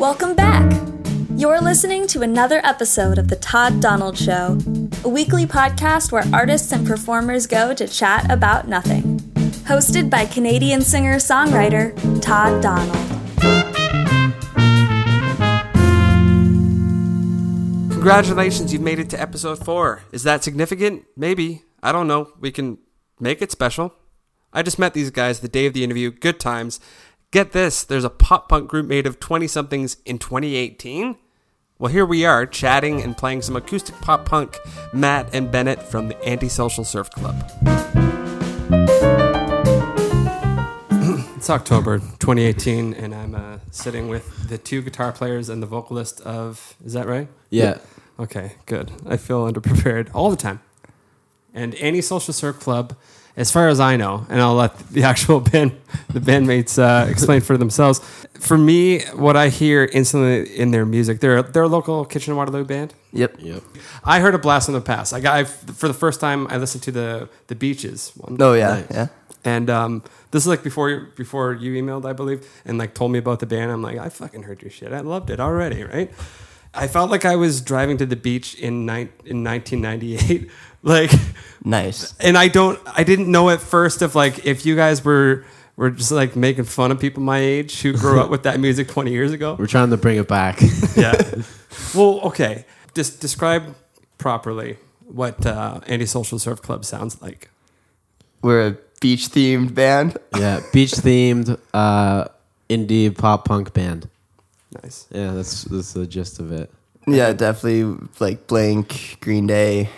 Welcome back. You're listening to another episode of The Todd Donald Show, a weekly podcast where artists and performers go to chat about nothing. Hosted by Canadian singer songwriter Todd Donald. Congratulations, you've made it to episode four. Is that significant? Maybe. I don't know. We can make it special. I just met these guys the day of the interview. Good times. Get this there's a pop punk group made of 20 somethings in 2018. Well, here we are chatting and playing some acoustic pop punk. Matt and Bennett from the Antisocial Surf Club. it's October 2018, and I'm uh, sitting with the two guitar players and the vocalist of. Is that right? Yeah. Okay, good. I feel underprepared all the time. And Antisocial Surf Club, as far as I know, and I'll let the actual band, the bandmates uh, explain for themselves. For me, what I hear instantly in their music, they're they're a local Kitchener Waterloo band. Yep. Yep. I heard a blast in the past. I got I, for the first time. I listened to the the Beaches one. Oh yeah, Nice. yeah. And um, this is like before before you emailed, I believe, and like told me about the band. I'm like, I fucking heard your shit. I loved it already, right? I felt like I was driving to the beach in ni- in 1998, like, Nice. and I don't, I didn't know at first if like if you guys were were just like making fun of people my age who grew up with that music 20 years ago. We're trying to bring it back. Yeah. well, okay. Just describe properly what uh, Antisocial Surf Club sounds like. We're a beach themed band. yeah. Beach themed uh indie pop punk band. Nice. Yeah, that's that's the gist of it. Yeah, definitely like Blink, Green Day,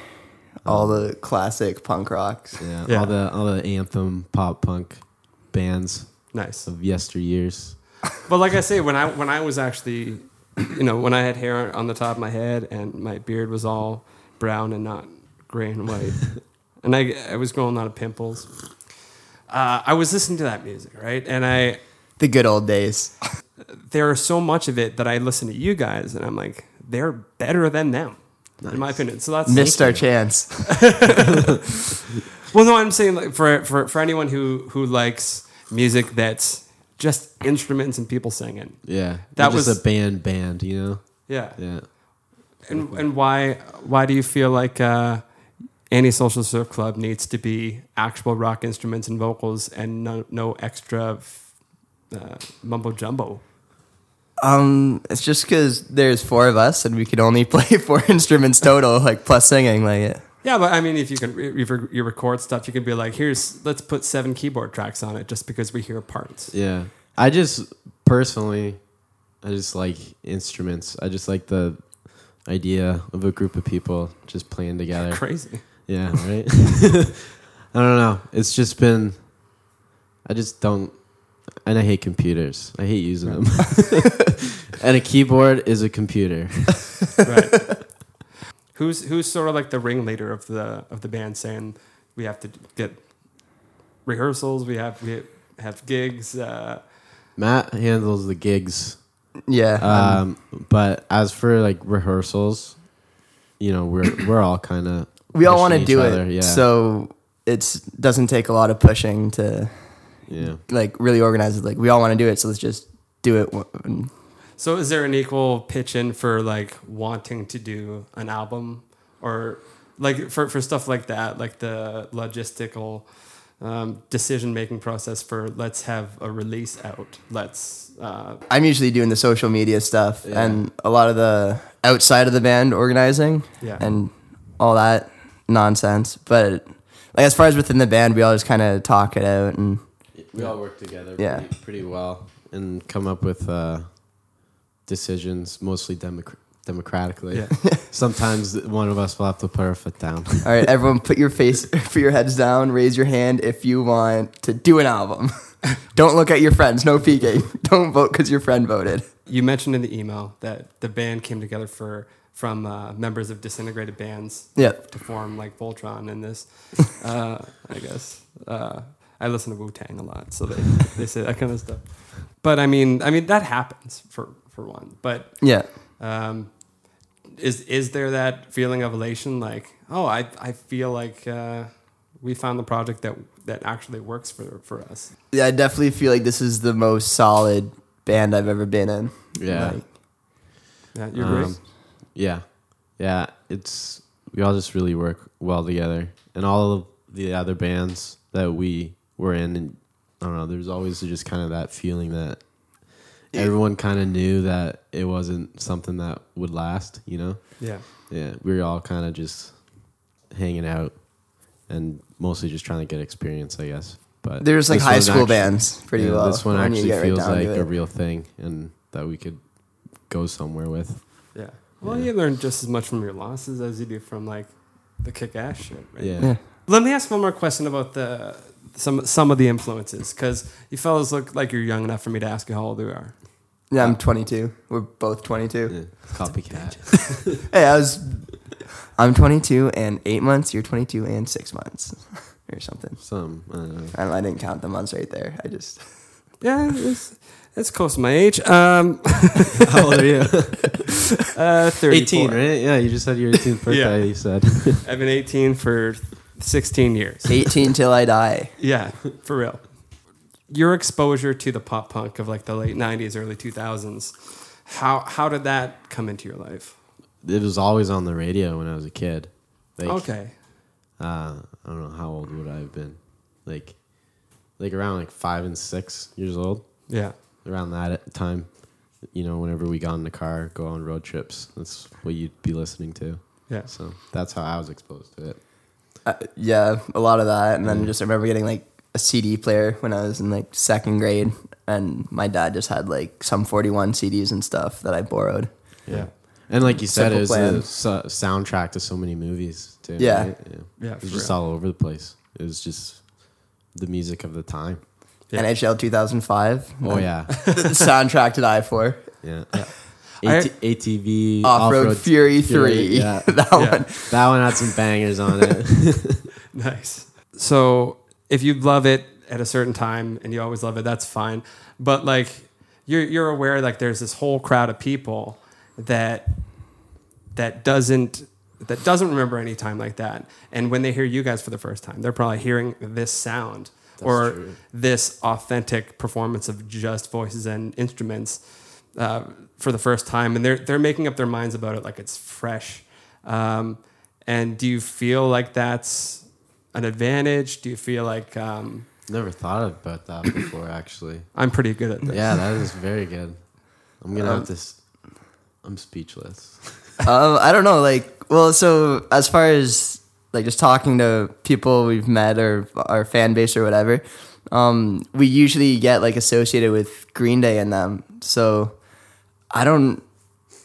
all the classic punk rocks. Yeah. Yeah. All the all the anthem pop punk bands Nice. of yesteryears. But like I say, when I when I was actually, you know, when I had hair on the top of my head and my beard was all brown and not gray and white, and I I was growing a lot of pimples. Uh, I was listening to that music, right? And I The good old days. there are so much of it that I listen to you guys, and I'm like, they're better than them, in my opinion. So that's Missed our chance. Well, no, I'm saying like for for for anyone who who likes music that's just instruments and people singing. Yeah. That just was- a band band, you know? Yeah. Yeah. And and why why do you feel like uh, Antisocial Surf Club needs to be actual rock instruments and vocals and no no extra uh, mumbo jumbo? Um, it's just because there's four of us and we could only play four instruments total, like plus singing. Like it. Yeah, but I mean, if you can if you you record stuff, you could be like, here's let's put seven keyboard tracks on it just because we hear parts. Yeah. I just personally I just like instruments. I just like the idea of a group of people just playing together. Crazy. Yeah, right. I don't know. It's just been. I just don't, and I hate computers. I hate using them. and a keyboard is a computer. right. who's who's sort of like the ringleader of the of the band, saying we have to get rehearsals, we have we have gigs. Uh, Matt handles the gigs, Yeah. um, but as for like rehearsals, you know, we're we're all kind of we all want to do other, it. Yeah, So it doesn't take a lot of pushing to yeah. like really organized. it. Like we all want to do it, so let's just do it. when- so, is there an equal pitch in for like wanting to do an album, or like for for stuff like that, like the logistical um, decision making process for let's have a release out, let's uh, I'm usually doing the social media stuff Yeah. and a lot of the outside of the band organizing yeah and all that nonsense. But like as far as within the band, we all just kind of talk it out and We all work together Yeah. pretty, pretty well and come up with uh, decisions mostly democ- democratically. Yeah. Sometimes one of us will have to put our foot down. all right, everyone, put your face, put your heads down, raise your hand if you want to do an album. Don't look at your friends. No peeking. Don't vote because your friend voted. you mentioned in the email that the band came together for from uh, members of disintegrated bands Yep. to form like Voltron and this. Uh, I guess uh, I listen to Wu Tang a lot, so they they say that kind of stuff. But I mean, I mean that happens for for one. But Yeah. um, is is there that feeling of elation? Like, oh, I I feel like uh, we found the project that that actually works for for us. Yeah, I definitely feel like this is the most solid band I've ever been in. Yeah. Like, Yeah, you agree? Um, yeah, yeah. It's we all just really work well together, and all of the other bands that we were in, and I don't know. There's always just kind of that feeling that everyone kind of knew that it wasn't something that would last. You know? yeah. Yeah, we were all kind of just hanging out and mostly just trying to get experience, I guess. But There's like high school actually- bands pretty yeah, well. This one actually get right feels like a real thing, and that we could go somewhere with. Yeah. Well, you learn just as much from your losses as you do from like the kick ass shit. Right? Yeah. Yeah. Let me ask one more question about the some some of the influences because you fellas look like you're young enough for me to ask you how old you are. Yeah, I'm 22. We're both 22. Yeah, Copycat. Hey, I was. I'm 22 and eight months. You're 22 and six months, or something. Some. I don't know. I, don't- I didn't count the months right there. I just. Yeah, it's, it's close to my age. Um, How old are you? uh, 18, right? Yeah, you just had your 18th birthday. Yeah. You said. I've been 18 for 16 years. 18 till I die. Yeah, for real. Your exposure to the pop punk of like the late 90s, early 2000s, how how did that come into your life? it was always on the radio when I was a kid. Like, okay. Uh, I don't know how old would I have been, like, like around like five and six years old. Yeah. Around that time, you know, whenever we got in the car, go on road trips, that's what you'd be listening to. Yeah. So that's how I was exposed to it. Uh, yeah, a lot of that, and then just I remember getting like a CD player when I was in like second grade, and my dad just had like Sum 41 CDs and stuff that I borrowed. Yeah. And like you said, Simple it was plan. a su- soundtrack to so many movies too. Yeah. right? yeah. Yeah, It was for just real. all over the place. It was just the music of the time. Yeah. NHL 2005. Oh yeah, soundtrack to die for. yeah. AT- ATV ah, Off Road Fury 3. yeah. that Yeah. one. That one had some bangers on it. Nice. So if you love it at a certain time and you always love it, that's fine. But like you're you're aware like there's this whole crowd of people that that doesn't that doesn't remember any time like that. And when they hear you guys for the first time, they're probably hearing this sound or true. this authentic performance of just voices and instruments uh, for the first time, and they're they're making up their minds about it like it's fresh. Um, and do you feel like that's an advantage? Do you feel like um, Never thought about that before, actually. I'm pretty good at this? Yeah, that is very good. I'm gonna Um, have to. I'm speechless. um, I don't know. Like, well, so as far as like just talking to people we've met or our fan base or whatever, um, we usually get like associated with Green Day and them. So I don't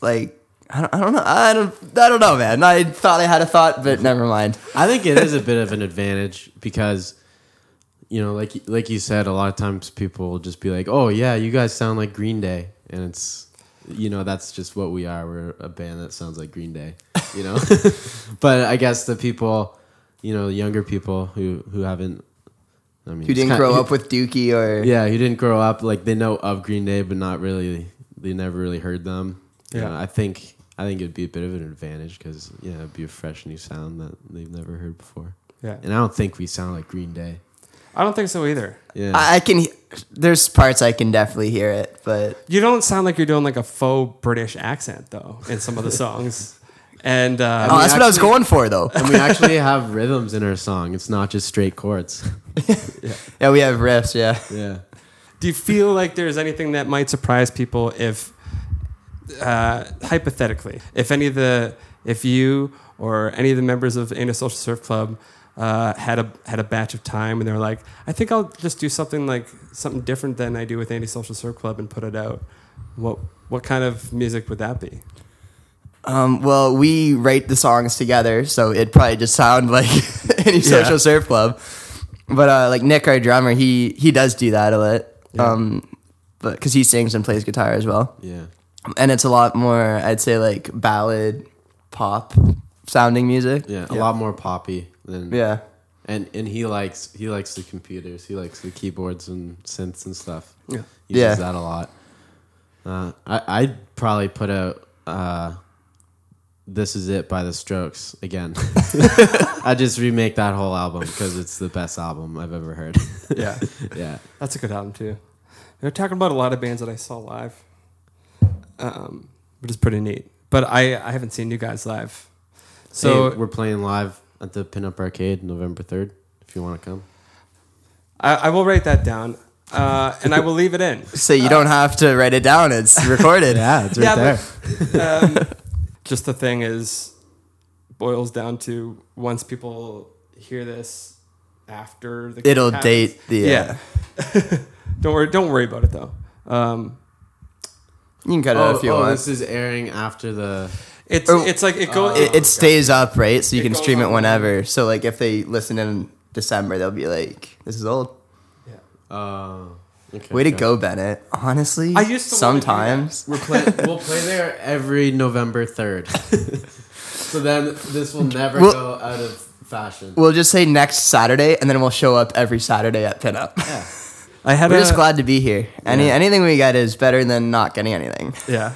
like. I don't, I don't know. I don't. I don't know, man. I thought I had a thought, but never mind. I think it is a bit of an advantage because, you know, like like you said, a lot of times people will just be like, "Oh yeah, you guys sound like Green Day," and it's, you know, that's just what we are. We're a band that sounds like Green Day, you know. but I guess the people, you know, younger people who who haven't, I mean, Who didn't kinda- grow up with Dookie or Yeah, who didn't grow up like they know of Green Day, but not really. They never really heard them. You Yeah. know, I think I think it'd be a bit of an advantage because yeah, it'd be a fresh new sound that they've never heard before. Yeah. And I don't think we sound like Green Day. I don't think so either. Yeah, I, I can. There's parts I can definitely hear it, but You don't sound like you're doing like a faux British accent though in some of the songs. And uh, oh, that's what I was going for, though. and we actually have rhythms in our song. It's not just straight chords. yeah, we have riffs. Yeah. Yeah. Do you feel like there's anything that might surprise people if uh, hypothetically if any of the if you or any of the members of Antisocial Surf Club uh, had a had a batch of time and they're like I think I'll just do something like something different than I do with Antisocial Surf Club and put it out what what kind of music would that be Um, well, we write the songs together, so it'd probably just sound like Antisocial Yeah. surf club. But uh, like Nick, our drummer, he he does do that a lot. Yeah. Um, but because he sings and plays guitar as well, Yeah. and it's a lot more, I'd say, like ballad, pop sounding music. Yeah. A lot more poppy than Yeah. And and he likes he likes the computers. He likes the keyboards and synths and stuff. Yeah. He Yeah. uses that a lot. Uh, I I'd probably put out uh, "This Is It" by the Strokes again. I just remake that whole album because it's the best album I've ever heard. yeah yeah, That's a good album too. They're talking about a lot of bands that I saw live. Um, which is pretty neat. But I I haven't seen you guys live, so Hey, we're playing live at the Pinup Arcade November third. If you want to come, I, I will write that down, uh, and I will leave it in. So you don't have to write it down; it's recorded. yeah, it's right Yeah, there. but- um, just the thing is boils down to once people hear this after the It'll happens- date the. Uh, yeah. don't worry. Don't worry about it though. Um, You can cut it oh, out if you oh, want. this is airing after the. it's Oh, it's like it goes. it, it stays up, right? So you can stream it on whenever. So like if they listen in December, they'll be like, "This is old." Yeah. Uh, okay, Way to okay. go, Bennett. Honestly, I used to sometimes. We're play, we'll play there every November third. so then this will never Well- go out of fashion. We'll just say next Saturday, and then we'll show up every Saturday at Pinup. yeah. I had We're a, just glad to be here. Any Yeah. anything we get is better than not getting anything. Yeah.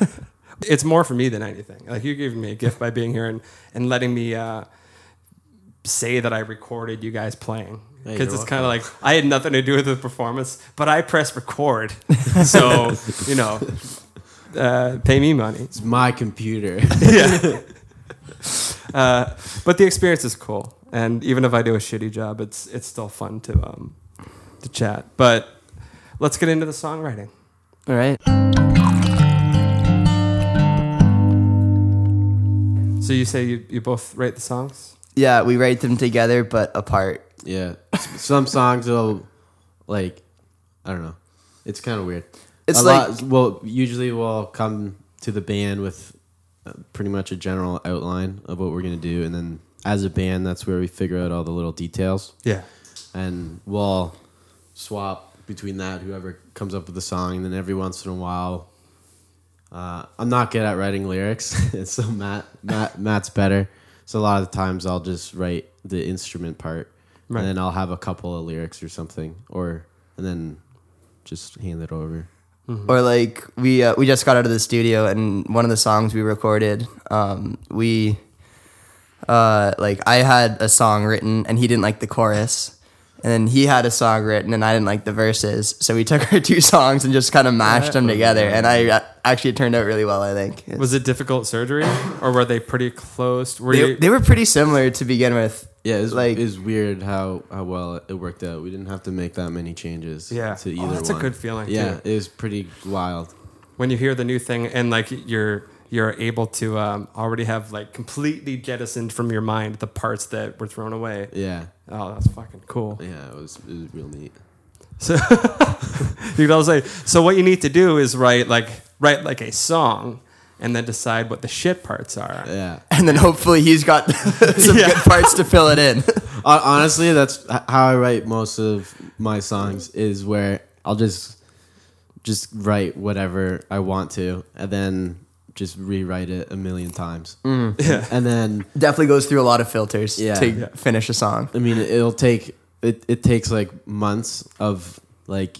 it's more for me than anything. Like you're giving me a gift by being here and, and letting me uh, say that I recorded you guys playing. Because it's kind of like I had nothing to do with the performance, but I pressed record. so, you know, uh, pay me money. It's my computer. yeah. Uh, but the experience is cool, and even if I do a shitty job, it's it's still fun to um, to chat. But let's get into the songwriting. All right. So you say you, you both write the songs? Yeah, we write them together but apart. yeah. Some songs will, like, I don't know. It's kind of weird. It's a like- lot, well, usually we'll come to the band with uh, pretty much a general outline of what we're gonna do, and then as a band, that's where we figure out all the little details, Yeah. and we'll swap between that. Whoever comes up with the song, and then every once in a while, uh, I'm not good at writing lyrics, so Matt, Matt, Matt's better. So a lot of the times, I'll just write the instrument part, Right. and then I'll have a couple of lyrics or something, or and then just hand it over. Or like we uh, we just got out of the studio and one of the songs we recorded, um, we uh, like I had a song written and he didn't like the chorus. And then he had a song written and I didn't like the verses. So we took our two songs and just kind of mashed them together. And I uh, actually it turned out really well, I think. Was it difficult surgery, or were they pretty close? Were they, you? they were pretty similar to begin with. Yeah, it's Like- like it's weird how how well it worked out. We didn't have to make that many changes. Yeah. to Oh, either that's a good feeling, Yeah, too. it was pretty wild. when you hear the new thing and like you're you're able to um, already have like completely jettisoned from your mind the parts that were thrown away. Yeah, Oh, that's fucking cool. yeah, it was it was real neat. So you could also say, so what you need to do is write like write like a song and then decide what the shit parts are. Yeah, And then hopefully he's got some Yeah. good parts to fill it in. Honestly, that's how I write most of my songs. Is where I'll just just write whatever I want to, and then just rewrite it a million times. Mm. Yeah. And then Definitely goes through a lot of filters Yeah. to Yeah. finish a song. I mean, it'll take it. It takes like months of like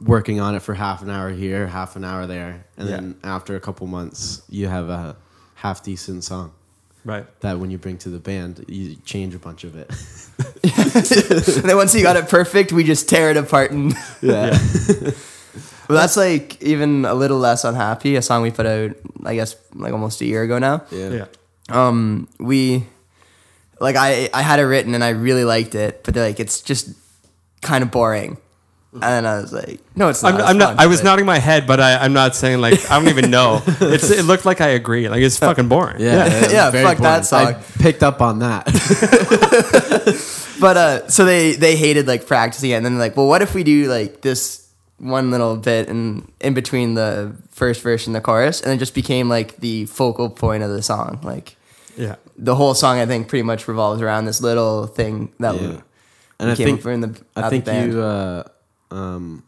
working on it for half an hour here, half an hour there, and Yeah. then after a couple months, you have a half decent song Right. that when you bring to the band, you change a bunch of it. and then once you got it perfect, we just tear it apart and Yeah, Well, that's like even a little less unhappy. A song we put out, I guess, like almost a year ago now. yeah, Yeah. Um, we like I I had it written and I really liked it, but they're like it's just kind of boring. And then I was like, no, it's not. I'm, I'm not. fun, I was but- nodding my head, but I, I'm not saying like I don't even know. It's, it looked like I agree. Like it's fucking boring. yeah. it was Yeah, very fuck that boring. I song. picked up on that. But uh, so they they hated like practicing it, and then they're like, well, what if we do like this one little bit in in between the first verse and the chorus, and it just became like the focal point of the song. Like Yeah. the whole song, I think, pretty much revolves around this little thing that Yeah. we And I came think up in the. I think the band. you uh, um,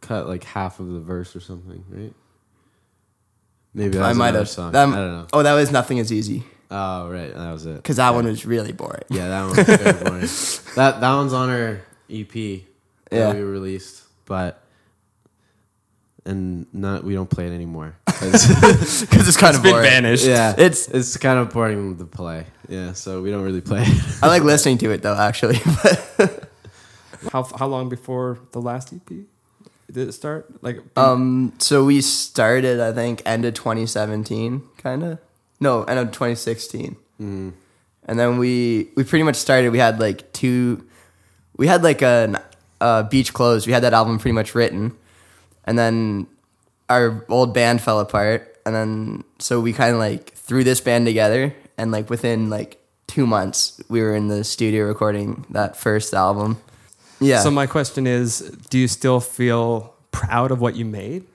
cut like half of the verse or something, right? Maybe that I might have. song. That- I don't know. Oh, that was nothing is easy Oh, right, that was it. because that one was really boring. Yeah, that one's very boring. That that one's on our EP Yeah. that we released, but and not we don't play it anymore Because it's kind It's of been boring. banished. yeah, It's- it's kind of boring to play. Yeah, so we don't really play. it. I like listening to it though, actually. How how long before the last EP? did it start? Like Um, so we started, I think, end of 2017, kind of. No, end of 2016. Mm. And then we we pretty much started. We had like two. We had like a uh, beach clothes. We had that album pretty much written, and then our old band fell apart, and then so we kind of like threw this band together, and like within like two months, we were in the studio recording that first album. Yeah. So my question is, do you still feel proud of what you made?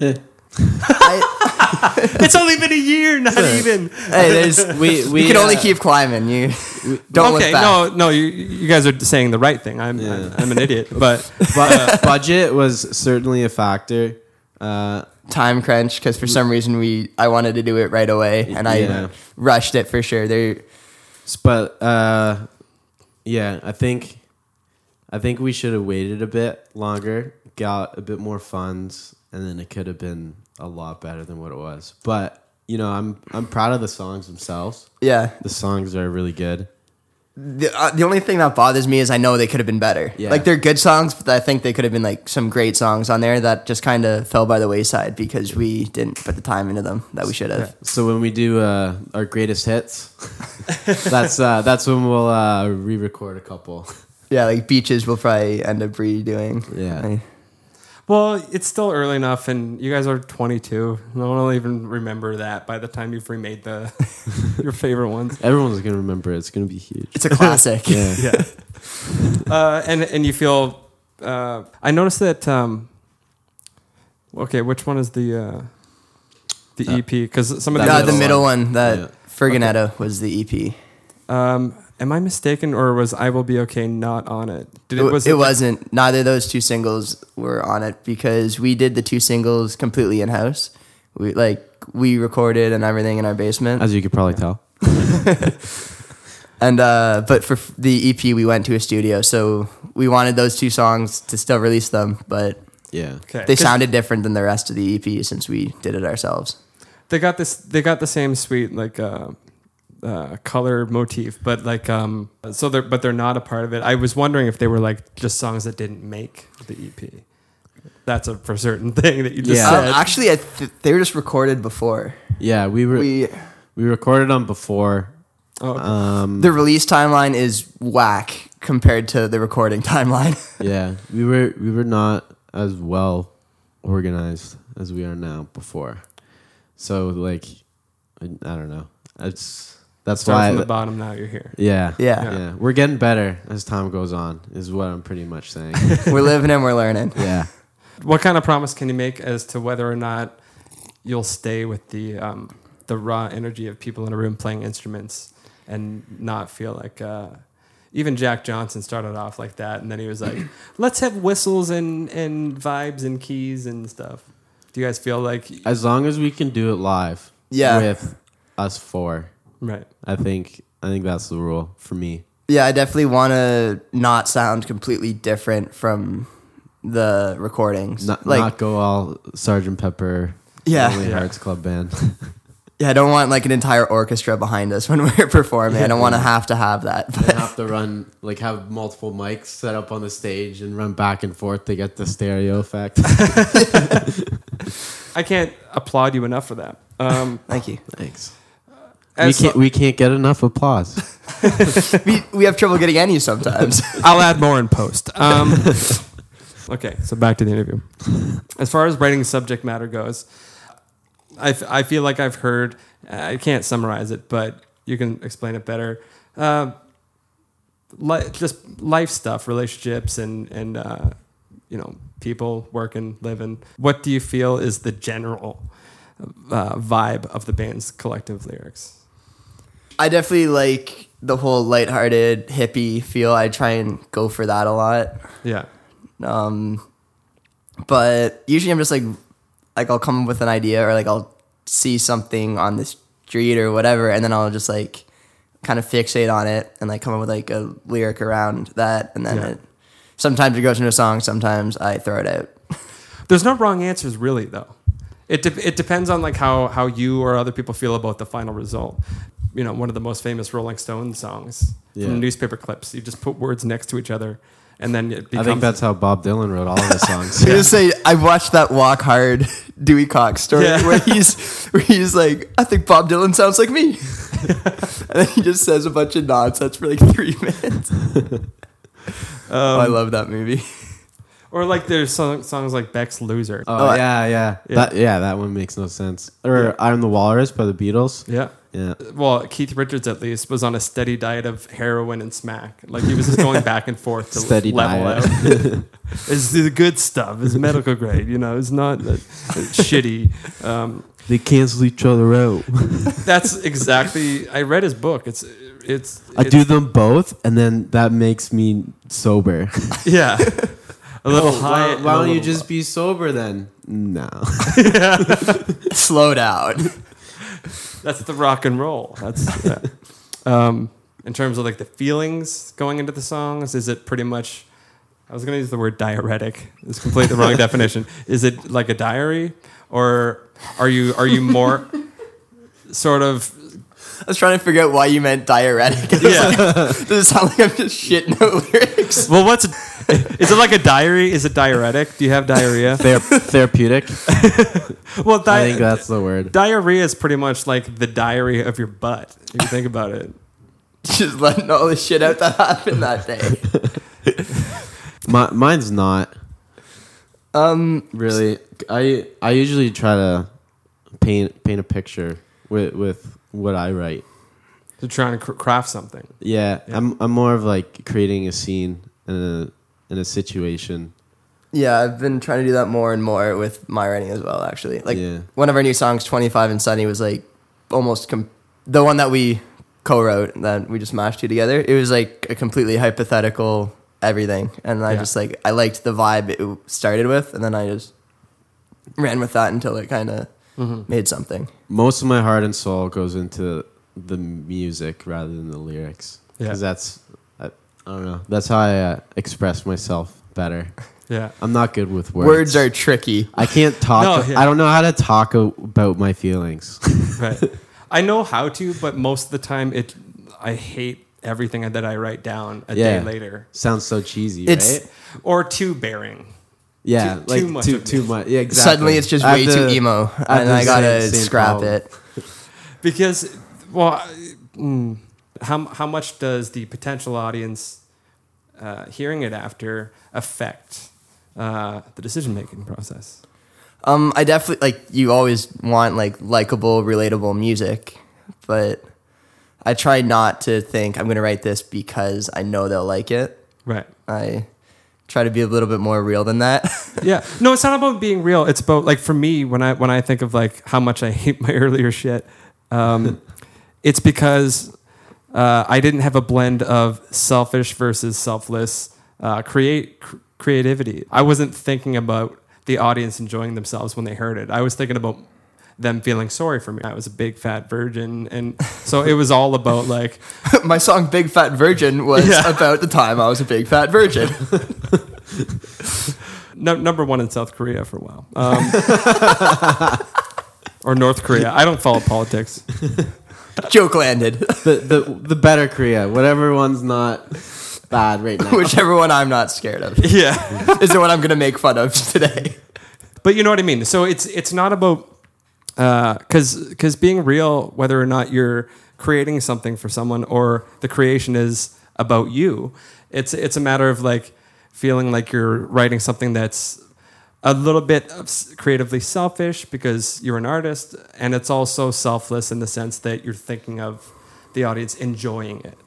Eh. I, it's only been a year, not even. hey, there's We we you can only uh, keep climbing. You don't okay, look back. no, no, you, you guys are saying the right thing. I'm, Yeah. I'm, I'm an idiot, but bu- budget was certainly a factor. Uh, time crunch because for some reason we I wanted to do it right away and I Yeah. rushed it for sure. There, but uh, yeah, I think I think we should have waited a bit longer, got a bit more funds, and then it could have been a lot better than what it was. But you know, I'm I'm proud of the songs themselves. yeah. The songs are really good. The, uh, the only thing that bothers me is I know they could have been better. Yeah. Like they're good songs, but I think they could have been like some great songs on there that just kind of fell by the wayside because we didn't put the time into them that we should have. So when we do uh, our greatest hits, that's uh, that's when we'll uh, re-record a couple. Yeah, like beaches we'll probably end up redoing. Yeah. I- well, it's still early enough, and you guys are 22. No one will even remember that by the time you've remade the your favorite ones. Everyone's gonna remember it. It's gonna be huge. it's a classic. Yeah. Yeah, uh, and and you feel. Uh, I noticed that. Um, okay, which one is the uh, the Uh, EP? Because some of the Uh, the middle middle one. one, that Yeah. Ferganetta was the EP. Um, am I mistaken, or was "I Will Be Okay" not on it? Did It, was it wasn't. Neither of those two singles were on it because we did the two singles completely in house. We like we recorded and everything in our basement. As you could probably tell. And uh, but for the EP, we went to a studio, so we wanted those two songs to still release them, but Yeah. Okay. they 'Cause sounded different than the rest of the EP since we did it ourselves. They got this. They got the same sweet like uh, uh, color motif, but like um. So they're but they're not a part of it. I was wondering if they were like just songs that didn't make the EP. That's a for certain thing that you just Yeah. Um, said. actually, I th- they were just recorded before. Yeah, we were we, We recorded them before. oh, okay. Um, the release timeline is whack compared to the recording timeline. yeah, we were we were not as well organized as we are now before. So like, I, I don't know. It's that's Start why. from the bottom. Now you're here. yeah, Yeah. yeah. We're getting better as time goes on. Is what I'm pretty much saying. we're living and we're learning. yeah. What kind of promise can you make as to whether or not you'll stay with the um, the raw energy of people in a room playing instruments and not feel like uh, even Jack Johnson started off like that, and then he was like, "Let's have whistles and and vibes and keys and stuff." Do you guys feel like As long as we can do it live. Yeah. With us four, right? I think I think that's the rule for me. Yeah, I definitely want to not sound completely different from the recordings. Not, like, not go all Sergeant Pepper. Yeah. Lonely Yeah. Hearts Club Band. yeah, I don't want like an entire orchestra behind us when we're performing. I don't want to have to have that. and have to run like have multiple mics set up on the stage and run back and forth to get the stereo effect. I can't applaud you enough for that. Um, Thank you. Thanks. We can't we can't get enough applause. We, we have trouble getting any sometimes. I'll add more in post. Um, okay, so back to the interview. As far as writing subject matter goes, I, f- I feel like I've heard, I can't summarize it, but you can explain it better. Uh, li- just life stuff, relationships, and, and uh, you know, people working, living. What do you feel is the general uh, vibe of the band's collective lyrics? I definitely like the whole lighthearted hippie feel. I try and go for that a lot. Yeah. Um, but usually I'm just like, like I'll come up with an idea or like I'll see something on the street or whatever, and then I'll just like kind of fixate on it and like come up with like a lyric around that, and then Yeah. it. Sometimes it goes into a song. Sometimes I throw it out. There's no wrong answers, really, though. It de- it depends on like how how you or other people feel about the final result. You know, one of the most famous Rolling Stones songs Yeah. from newspaper clips. You just put words next to each other, and then it becomes. I think that's how Bob Dylan wrote all of his songs. I just say I watched that Walk Hard Dewey Cox story Yeah. where he's where he's like, I think Bob Dylan sounds like me, and then he just says a bunch of nonsense for like three minutes. oh, I Um, love that movie. or like there's song, songs like Beck's "Loser." Oh, I- yeah, yeah, Yeah. That, yeah, that one makes no sense. Or I'm the Walrus by the Beatles. yeah. Yeah. Well, Keith Richards at least was on a steady diet of heroin and smack. Like he was just going back and forth to Steady level diet. out. it's the good stuff. It's medical grade. You know, it's not uh, shitty. Um, They cancel each other out. that's exactly. I read his book. It's it's. I it's- do them both, and then that makes me sober. Yeah. A little Oh, high. why, why don't you little just be sober then? No. Slow down. That's the rock and roll. That's yeah. um, in terms of like the feelings going into the songs. Is it pretty much? I was going to use the word diuretic. It's completely the wrong definition. Is it like a diary, or are you are you more sort of? I was trying to figure out why you meant diuretic. Yeah. Does it sound like I'm just shitting out lyrics? Well, what's is it like a diary? Is it diuretic? Do you have diarrhea? Thera- therapeutic. Well, I think that's the word. diarrhea is pretty much like the diary of your butt. If you think about it. Just letting all the shit out that happened that day. My, mine's not Um, really. I I usually try to paint paint a picture with with what I write. To trying to craft something. Yeah, Yeah. I'm I'm more of like creating a scene and a in a situation. yeah, I've been trying to do that more and more with my writing as well. Actually, like Yeah. one of our new songs, "25 and Sunny," was like almost com- the one that we co-wrote that we just mashed two together. It was like a completely hypothetical everything, and I Yeah. just like I liked the vibe it started with, and then I just ran with that until it kind of mm-hmm. made something. Most of my heart and soul goes into the music rather than the lyrics. Yeah. Because that's I, I don't know. That's how I uh, express myself better. Yeah. I'm not good with words. Words are tricky. I can't talk. No, yeah. I don't know how to talk a- about my feelings. right. I know how to, but most of the time, it I hate everything that I write down a Yeah. day later, Sounds so cheesy, It's- right? or too bearing. Yeah, too- like too much too of too much. Yeah, exactly. Suddenly, it's just I way have too emo, I and I gotta same- same scrap problem. it. Because, well, mm, how how much does the potential audience uh, hearing it after affect uh, the decision making process? Um, I definitely like you always want like likable, relatable music, but I try not to think I'm gonna write this because I know they'll like it. Right. I try to be a little bit more real than that. Yeah. No, it's not about being real. It's about like for me when I when I think of like how much I hate my earlier shit, um, it's because uh, I didn't have a blend of selfish versus selfless uh, create cr- creativity. I wasn't thinking about the audience enjoying themselves when they heard it. I was thinking about them feeling sorry for me. I was a big fat virgin, and so it was all about like My song "Big Fat Virgin" was Yeah. about the time I was a big fat virgin. no, number one in South Korea for a while, um, or North Korea. I don't follow politics. Joke landed. the, the the better Korea, whatever one's not bad right now. Whichever one I'm not scared of Yeah. is the one I'm gonna make fun of today. but you know what I mean. So it's it's not about uh, because because being real, whether or not you're creating something for someone or the creation is about you, it's it's a matter of like feeling like you're writing something that's a little bit of creatively selfish because you're an artist, and it's also selfless in the sense that you're thinking of the audience enjoying it.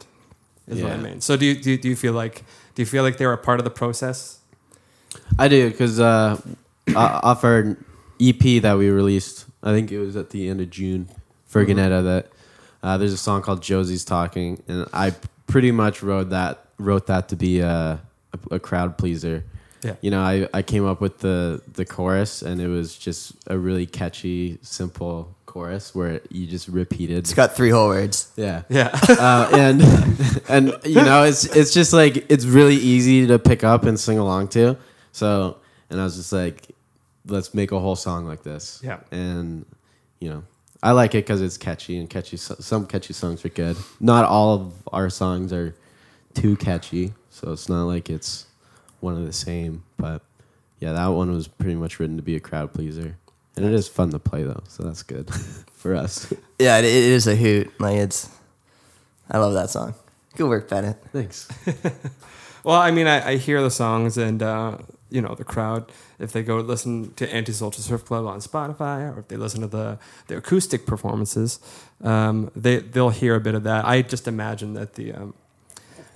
Is what I mean. So do you, do you, do you feel like do you feel like they're a part of the process? I do because uh, off our EP that we released, I think it was at the end of June for Mm-hmm. Ganetta. That uh, there's a song called "Josie's Talking," and I pretty much wrote that wrote that to be a, a, a crowd pleaser. Yeah. You know, I, I came up with the the chorus, and it was just a really catchy, simple chorus where you just repeated. It's got three whole words. Yeah Yeah. uh, and and you know it's it's just like it's really easy to pick up and sing along to. So and I was just like, let's make a whole song like this. Yeah. And you know, I like it because it's catchy and catchy. Some catchy songs are good. Not all of our songs are too catchy, so it's not like it's one of the same. But yeah, that one was pretty much written to be a crowd pleaser, and it is fun to play though, so that's good for us. Yeah, it, it is a hoot. Like it's, I love that song. Good work, Bennett. Thanks. Well, I mean, I, I hear the songs and, uh, you know, the crowd, if they go listen to Anti-Social Surf Club on Spotify or if they listen to the, the acoustic performances, um, they, they'll hear a bit of that. I just imagine that the, um,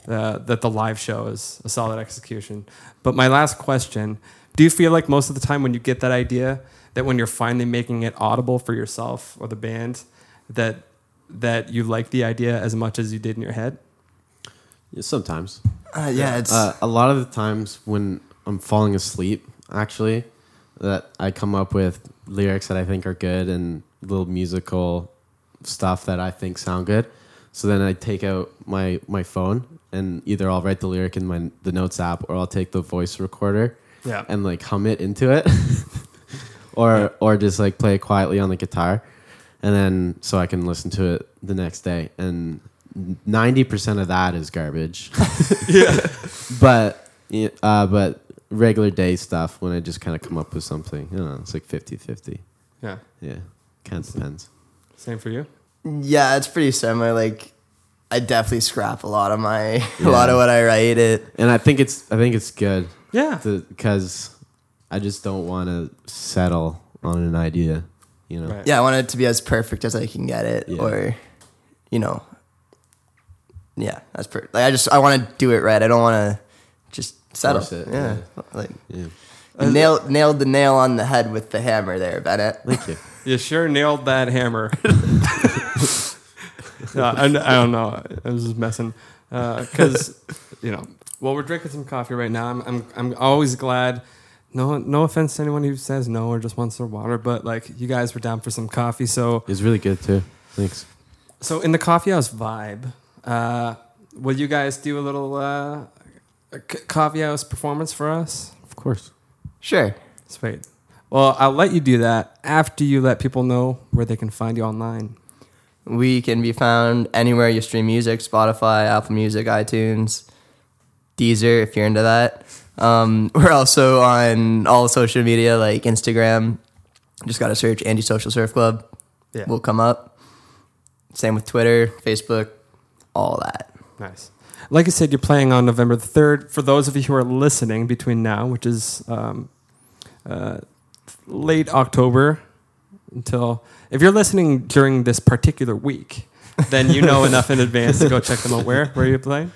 uh, that the live show is a solid execution. But my last question, do you feel like most of the time when you get that idea, that when you're finally making it audible for yourself or the band, that, that you like the idea as much as you did in your head? Yeah, sometimes. Uh, yeah, it's Uh, a lot of the times when I'm falling asleep, actually, that I come up with lyrics that I think are good and little musical stuff that I think sound good. So then I take out my my phone and either I'll write the lyric in my the notes app or I'll take the voice recorder Yeah. and like hum it into it, or or just like play it quietly on the guitar, and then so I can listen to it the next day. And ninety percent of that is garbage. yeah. but uh, but regular day stuff when I just kind of come up with something, you know, it's like 50-50. Yeah. Yeah, kind of depends. Same for you? yeah, it's pretty similar. Like I definitely scrap a lot of my a lot of what I write. It And I think it's I think it's good Yeah. because I just don't want to settle on an idea, you know. Right. yeah, I want it to be as perfect as I can get it, Yeah. or you know, yeah, that's per- like I just I want to do it right. I don't want to just settle. Force it, yeah. like Yeah. you uh, nailed nailed the nail on the head with the hammer there, Bennett. Thank you. You sure nailed that hammer. yeah, I, I don't know. I was just messing because you know. Well, we're drinking some coffee right now. I'm I'm I'm always glad. No no offense to anyone who says no or just wants their water, but like you guys were down for some coffee. So It's really good too. Thanks. so in the coffee house vibe, uh, will you guys do a little uh, a c- coffee house performance for us? Of course. Sure. Sweet. Well, I'll let you do that after you let people know where they can find you online. We can be found anywhere you stream music Spotify, Apple Music, iTunes, Deezer, if you're into that. Um, we're also on all social media like Instagram. Just got to search Anti Social Surf Club. Yeah. We'll come up. Same with Twitter, Facebook, all that. Nice. Like I said, you're playing on November the 3rd. For those of you who are listening between now, which is um, uh, late October, until if you're listening during this particular week, then you know enough in advance to go check them out. Where? Where are you playing?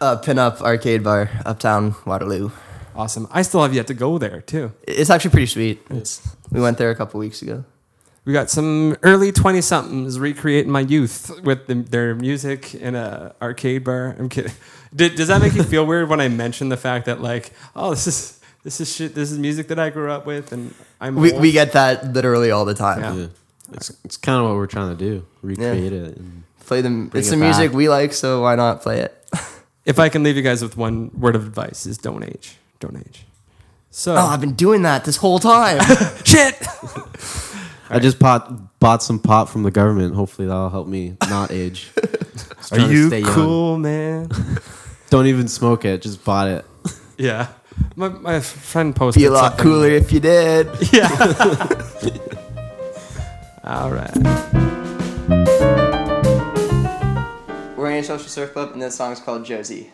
Uh, Pinup Arcade Bar, Uptown Waterloo. Awesome. I still have yet to go there, too. It's actually pretty sweet. It's, we went there a couple weeks ago. We got some early 20 somethings recreating my youth with the, their music in a arcade bar. I'm kidding. Did, does that make you feel weird when I mention the fact that like, oh, this is this is shit. This is music that I grew up with, and I'm We, old? we get that literally all the time. Yeah. Yeah. It's it's kind of what we're trying to do. Recreate it. And Play them. Bring It's it the music back. we like, so why not play it? If I can leave you guys with one word of advice, is don't age, don't age. So Oh, I've been doing that this whole time. shit. I just bought bought some pot from the government. Hopefully that'll help me not age. Are you stay young. cool, man? Don't even smoke it. Just bought it. yeah. My, my friend posted Be a lot something- cooler if you did. Yeah. All right. We're Antisocial surf club, and this song's called Josie.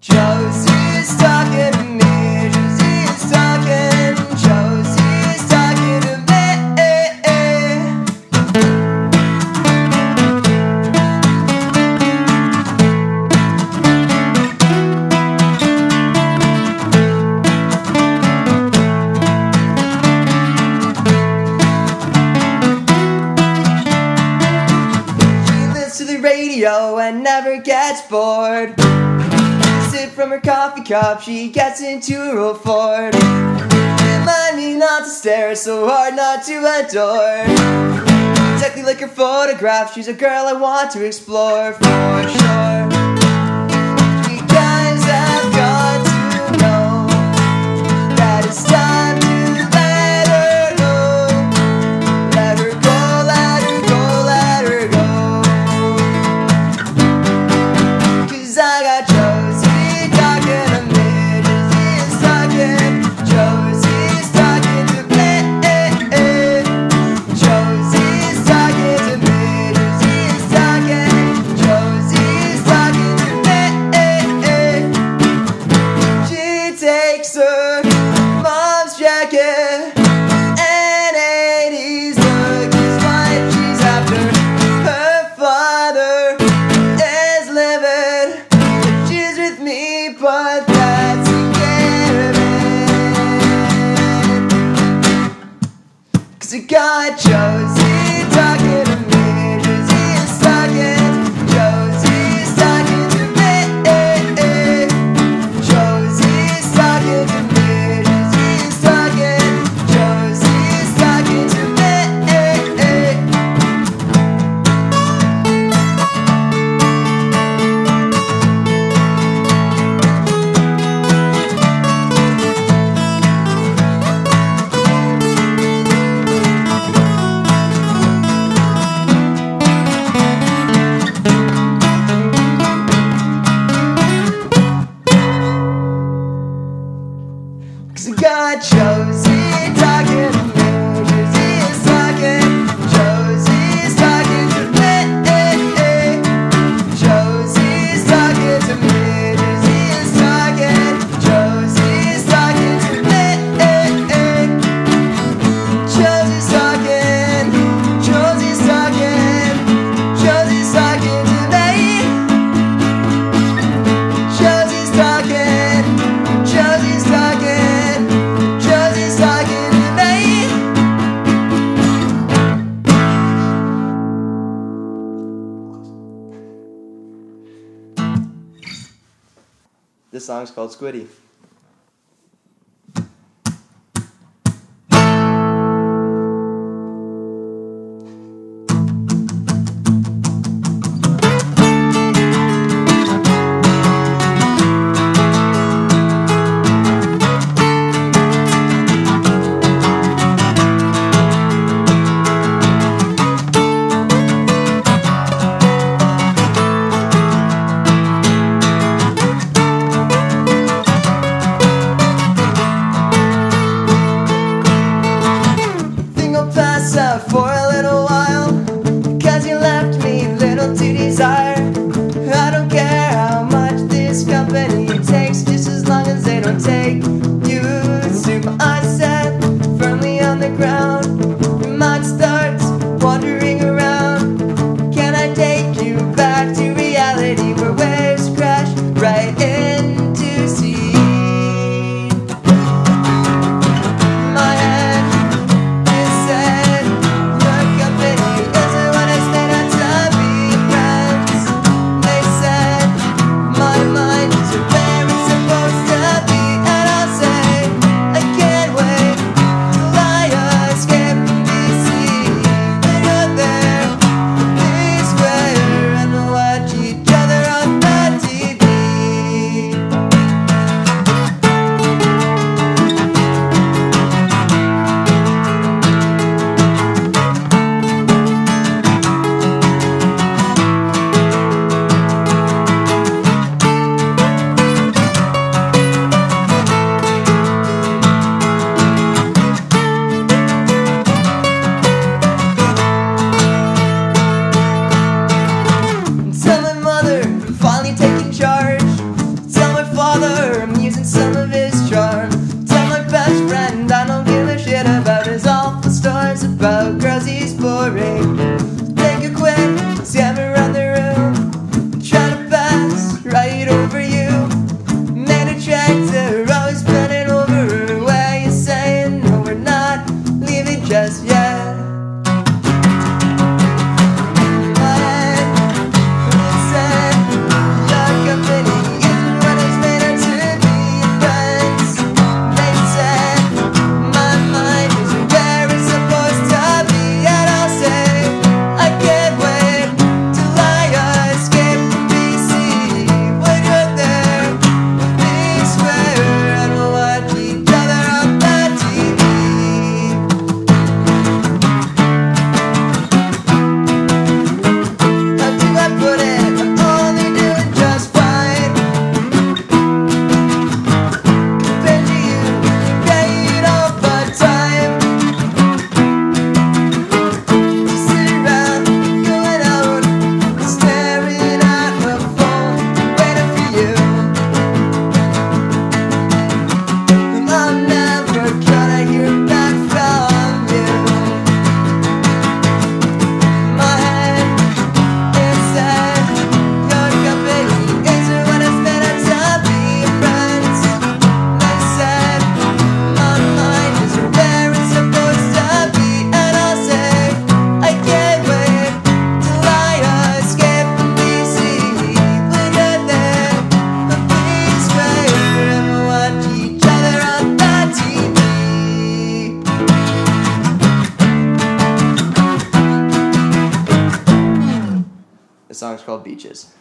Josie's talking to me. Josie's talking. Josie's gets bored. Sip from her coffee cup, she gets into her old Ford. Remind me not to stare so hard, not to adore. Me like her photograph, she's a girl I want to explore for sure. Song's called Squiddy. Song's called Beaches.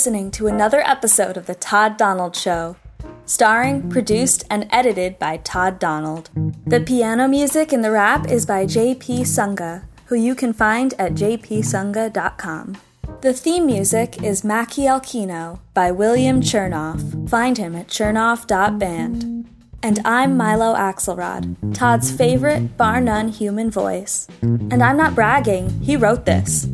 Listening to another episode of The Todd Donald Show. Starring, produced, and edited by Todd Donald. The piano music in the rap is by JP Sunga, who you can find at jpsunga.com. The theme music is Mackie Alkino by William Chernoff. Find him at chernoff.band. And I'm Milo Axelrod, Todd's favorite, bar none human voice. And I'm not bragging, he wrote this.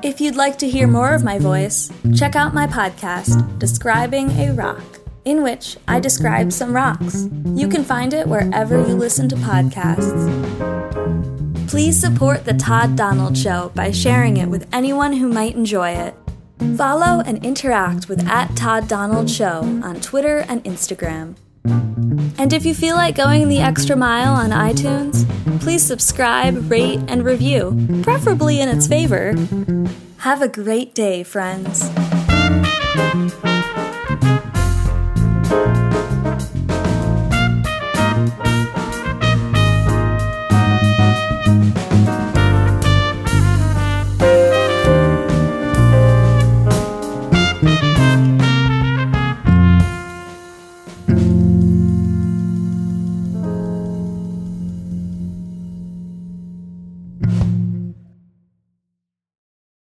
If you'd like to hear more of my voice, check out my podcast, Describing a Rock, in which I describe some rocks. You can find it wherever you listen to podcasts. Please support The Todd Donald Show by sharing it with anyone who might enjoy it. Follow and interact with at Todd Donald Show on Twitter and Instagram. And if you feel like going the extra mile on iTunes, please subscribe, rate, and review, preferably in its favor. Have a great day, friends.